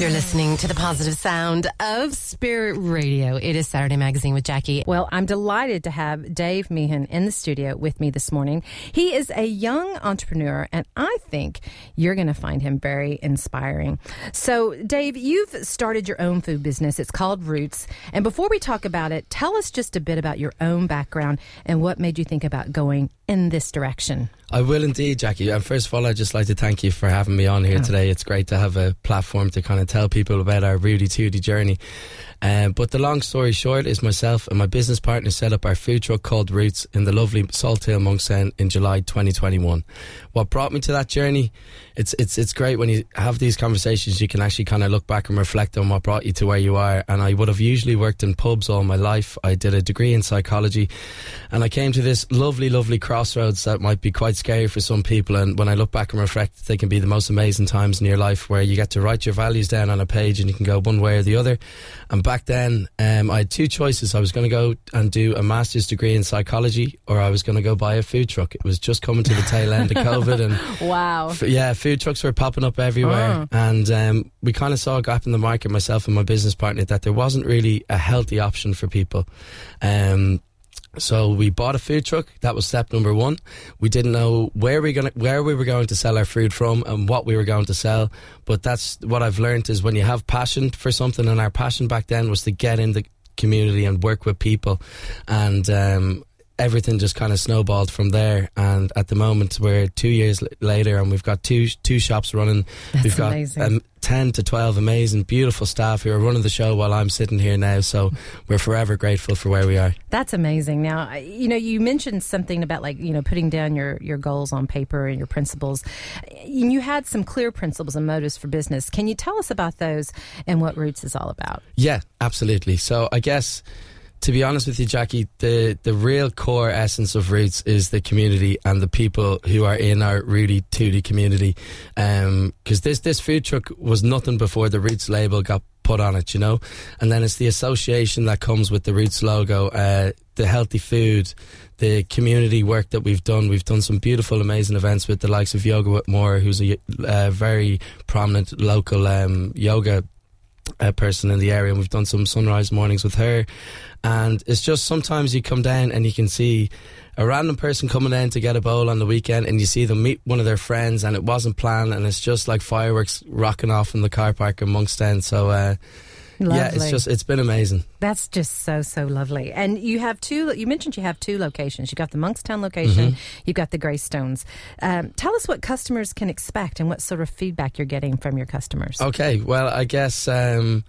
You're listening to the positive sound of Spirit Radio. It is Saturday Magazine with Jacki. Well, I'm delighted to have Dave Meehan in the studio with me this morning. He is a young entrepreneur, and I think you're going to find him very inspiring. So, Dave, you've started your own food business. It's called Roots. And before we talk about it, tell us just a bit about your own background and what made you think about going in this direction. I will indeed, Jacki. And first of all, I'd just like to thank you for having me on here oh. today. It's great to have a platform to kind of tell people about our Rudy Tooty journey. Um, but the long story short is myself and my business partner set up our food truck called Roots in the lovely Salthill Monkstown in July 2021. What brought me to that journey? It's it's it's great when you have these conversations. You can actually kind of look back and reflect on what brought you to where you are. And I would have usually worked in pubs all my life. I did a degree in psychology, and I came to this lovely, lovely crossroads that might be quite scary for some people. And when I look back and reflect, they can be the most amazing times in your life where you get to write your values down on a page and you can go one way or the other. And back then, um, I had two choices. I was going to go and do a master's degree in psychology, or I was going to go buy a food truck. It was just coming to the tail end of COVID. And wow, f- yeah, food trucks were popping up everywhere, oh. and um, we kind of saw a gap in the market. Myself and my business partner that there wasn't really a healthy option for people. Um, so we bought a food truck. That was step number one. We didn't know where we gonna where we were going to sell our food from and what we were going to sell. But that's what I've learned is when you have passion for something, and our passion back then was to get in the community and work with people, and um, everything just kind of snowballed from there. And at the moment, we're two years later, and we've got two two shops running. That's we've got um, ten to twelve amazing, beautiful staff who are running the show while I'm sitting here now. So we're forever grateful for where we are. That's amazing. Now, you know, you mentioned something about like you know putting down your your goals on paper and your principles. And you had some clear principles and motives for business. Can you tell us about those and what Roots is all about? Yeah, absolutely. So I guess to be honest with you, Jacki, the, the real core essence of Roots is the community and the people who are in our Rudy Tooty community. Because um, this, this food truck was nothing before the Roots label got put on it, you know? And then it's the association that comes with the Roots logo, uh, the healthy food, the community work that we've done. We've done some beautiful, amazing events with the likes of Yoga Whitmore, who's a uh, very prominent local um, yoga uh, person in the area, and we've done some sunrise mornings with her. And it's just sometimes you come down and you can see a random person coming in to get a bowl on the weekend, and you see them meet one of their friends, and it wasn't planned, and it's just like fireworks rocking off in the car park amongst them. So. Uh, Lovely. Yeah, it's just it's been amazing. That's just so so lovely. And you have two. You mentioned you have two locations. You got the Monkstown location. Mm-hmm. You've got the Greystones. Um, tell us what customers can expect and what sort of feedback you're getting from your customers. Okay, well, I guess. Um,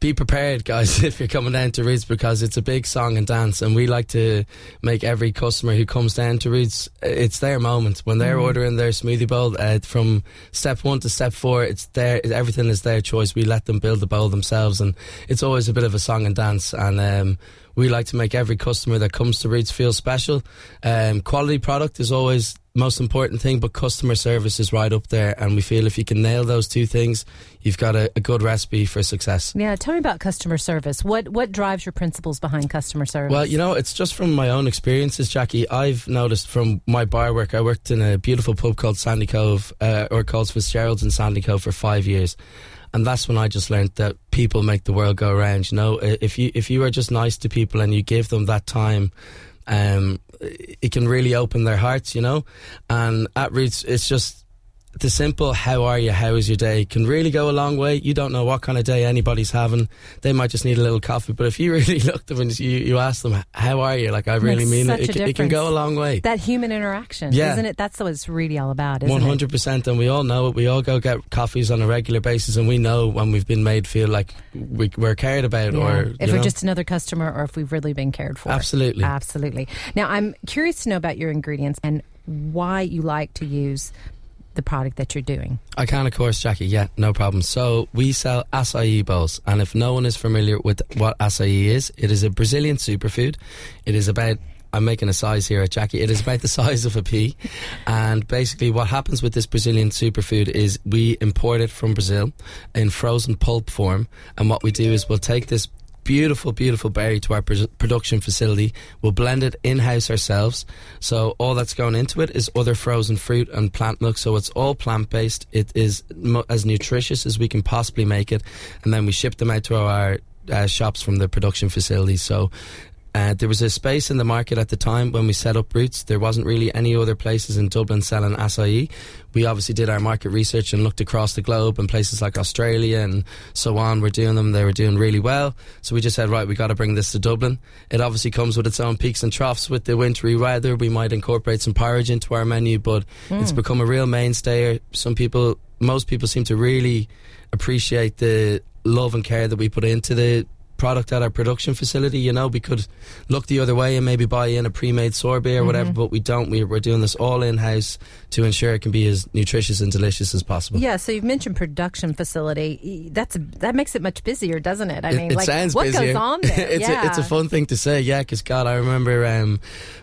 be prepared, guys, if you're coming down to Roots because it's a big song and dance, and we like to make every customer who comes down to Roots, it's their moment when they're mm. ordering their smoothie bowl. Uh, from step one to step four, it's their everything is their choice. We let them build the bowl themselves, and it's always a bit of a song and dance. And um, we like to make every customer that comes to Roots feel special. Um, quality product is always most important thing, but customer service is right up there. And we feel if you can nail those two things, you've got a, a, good recipe for success. Yeah, tell me about customer service. What what drives your principles behind customer service? Well, you know, it's just from my own experiences, Jacki. I've noticed from my bar work, I worked in a beautiful pub called Sandy Cove, uh, or called Fitzgerald's in Sandy Cove for five years. And that's when I just learned that people make the world go around. You know, if you if you are just nice to people and you give them that time um, it can really open their hearts, you know. And at Roots, it's just the simple "How are you? How is your day?" can really go a long way. You don't know what kind of day anybody's having. They might just need a little coffee, but if you really look them and you, you ask them, "How are you?" Like I really mean it. It, it, can go a long way. That human interaction, yeah. isn't it? That's what it's really all about. One hundred percent, and we all know it. We all go get coffees on a regular basis, and we know when we've been made feel like we, are cared about, yeah. or if we're know? just another customer, or if we've really been cared for. Absolutely, absolutely. Now I'm curious to know about your ingredients and why you like to use the product that you're doing? I can, of course, Jacki. Yeah, no problem. So we sell acai bowls, and if no one is familiar with what acai is, it is a Brazilian superfood. It is about I'm making a size here at Jacki. It is about the size of a pea. And basically, what happens with this Brazilian superfood is we import it from Brazil in frozen pulp form. And what we do is we'll take this beautiful, beautiful berry to our production facility. We'll blend it in house ourselves. So all that's going into it is other frozen fruit and plant milk. So it's all plant based. It is mo- as nutritious as we can possibly make it, and then we ship them out to our uh, shops from the production facility. So uh, there was a space in the market at the time when we set up Roots. There wasn't really any other places in Dublin selling acai. We obviously did our market research and looked across the globe and places like Australia and so on were doing them. They were doing really well. So we just said, right, we got to bring this to Dublin. It obviously comes with its own peaks and troughs with the wintry weather. We might incorporate some porridge into our menu, but mm. it's become a real mainstay. Some people, most people seem to really appreciate the love and care that we put into the product at our production facility. You know, we could look the other way and maybe buy in a pre-made sorbet or mm-hmm. whatever, but we don't. We, are doing this all in house to ensure it can be as nutritious and delicious as possible. Yeah. So you've mentioned production facility. That's that makes it much busier, doesn't it? I it, mean, it like sounds what busier. goes on there? it's yeah. a, it's a fun thing to say. Yeah, because God, I remember. Um,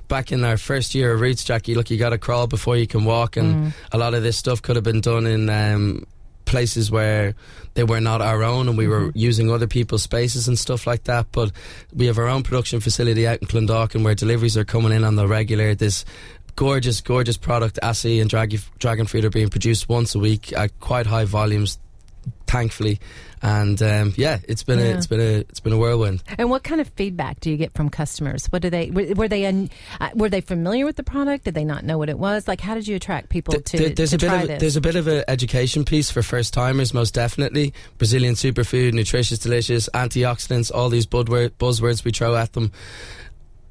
back in our first year of Roots, Jacki, look, you got to crawl before you can walk, and mm. a lot of this stuff could have been done in um, places where they were not our own and we were mm-hmm. using other people's spaces and stuff like that. But we have our own production facility out in Clondalkin where deliveries are coming in on the regular. This gorgeous, gorgeous product, acai and dragon, dragon fruit are being produced once a week at quite high volumes thankfully. And um, yeah, it's been yeah. a it's been a it's been a whirlwind. And what kind of feedback do you get from customers? What do they were, were they un, uh, were they familiar with the product? Did they not know what it was? Like, how did you attract people the, to, there's to a bit of this? there's a bit of an education piece for first timers, most definitely. Brazilian superfood, nutritious, delicious, antioxidants, all these buzzwords we throw at them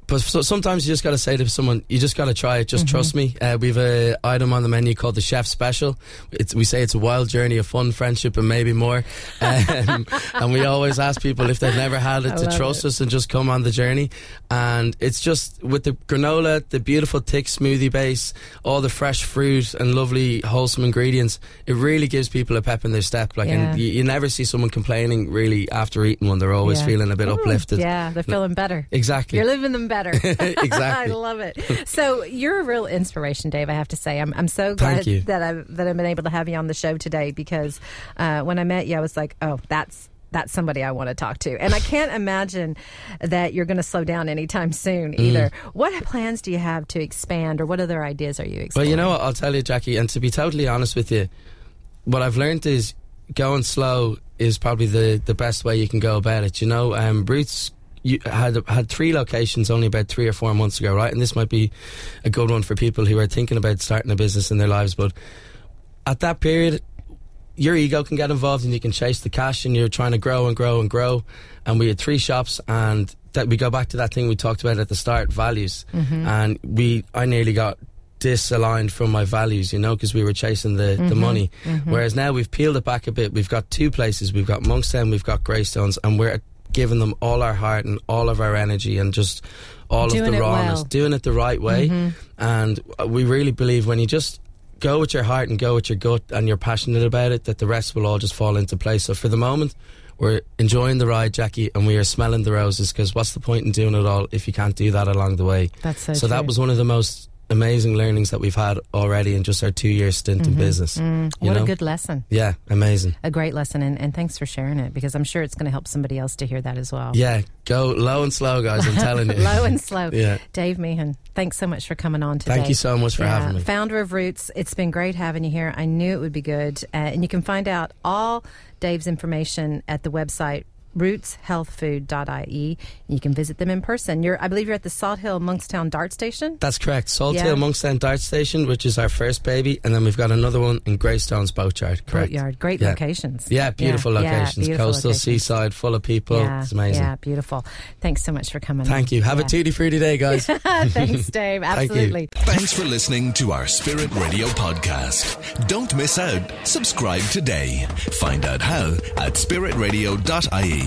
but so, sometimes you just got to say to someone, you just got to try it. Just mm-hmm. trust me. Uh, we've a item on the menu called the Chef Special. It's, we say it's a wild journey of fun, friendship, and maybe more. Um, and we always ask people if they've never had it I to trust it. us and just come on the journey. And it's just with the granola, the beautiful thick smoothie base, all the fresh fruit and lovely wholesome ingredients. It really gives people a pep in their step. Like, yeah. and you, you, never see someone complaining really after eating one. They're always yeah. feeling a bit Ooh, uplifted. Yeah, they're feeling better. Exactly. You're living them better better. exactly. I love it. So you're a real inspiration, Dave. I have to say, I'm, I'm so glad that I've that I've been able to have you on the show today because uh, when I met you, I was like, oh, that's that's somebody I want to talk to. And I can't imagine that you're going to slow down anytime soon mm. either. Mm. What plans do you have to expand or what other ideas are you exploring? Well, you know what? I'll tell you, Jacki, and to be totally honest with you, what I've learned is going slow is probably the, the best way you can go about it. You know, um, Roots you had had three locations only about three or four months ago, right? And this might be a good one for people who are thinking about starting a business in their lives. But at that period, your ego can get involved, and you can chase the cash, and you're trying to grow and grow and grow. And we had three shops, and that we go back to that thing we talked about at the start, values. Mm-hmm. And we, I nearly got disaligned from my values, you know, because we were chasing the, mm-hmm, the money. Mm-hmm. Whereas now we've peeled it back a bit. We've got two places. We've got Monkstown, we've got Greystones, and we're giving them all our heart and all of our energy and just all doing of the rawness, well. doing it the right way. Mm-hmm. And we really believe when you just go with your heart and go with your gut and you're passionate about it, that the rest will all just fall into place. So for the moment, we're enjoying the ride, Jacki, and we are smelling the roses because what's the point in doing it all if you can't do that along the way? That's so So that was one of the most amazing learnings that we've had already in just our two year stint in business. Mm, what know? a good lesson. yeah, amazing. A great lesson, and, and thanks for sharing it because I'm sure it's going to help somebody else to hear that as well. Yeah, go low and slow, guys. I'm telling you. Low and slow. Yeah. Dave Meehan, thanks so much for coming on today. Thank you so much for Yeah, having me. Founder of Roots. It's been great having you here. I knew it would be good. Uh, and you can find out all Dave's information at the website rootshealthfood.ie. You can visit them in person. You're, I believe you're at the Salt Hill Monkstown Dart Station. That's correct. Salt Yeah. Hill Monkstown Dart Station, which is our first baby, and then we've got another one in Greystones Boatyard. Correct. Boatyard. Great Yeah. locations. Yeah, beautiful Yeah, yeah, locations. beautiful Coastal, locations. seaside, full of people. Yeah, it's amazing. Yeah, beautiful. Thanks so much for coming. Thank on. you. Have Yeah. a tutti frutti day, guys. Thanks, Dave. Thank. Absolutely. Thanks for listening to our Spirit Radio podcast. Don't miss out. Subscribe today. Find out how at spiritradio.ie.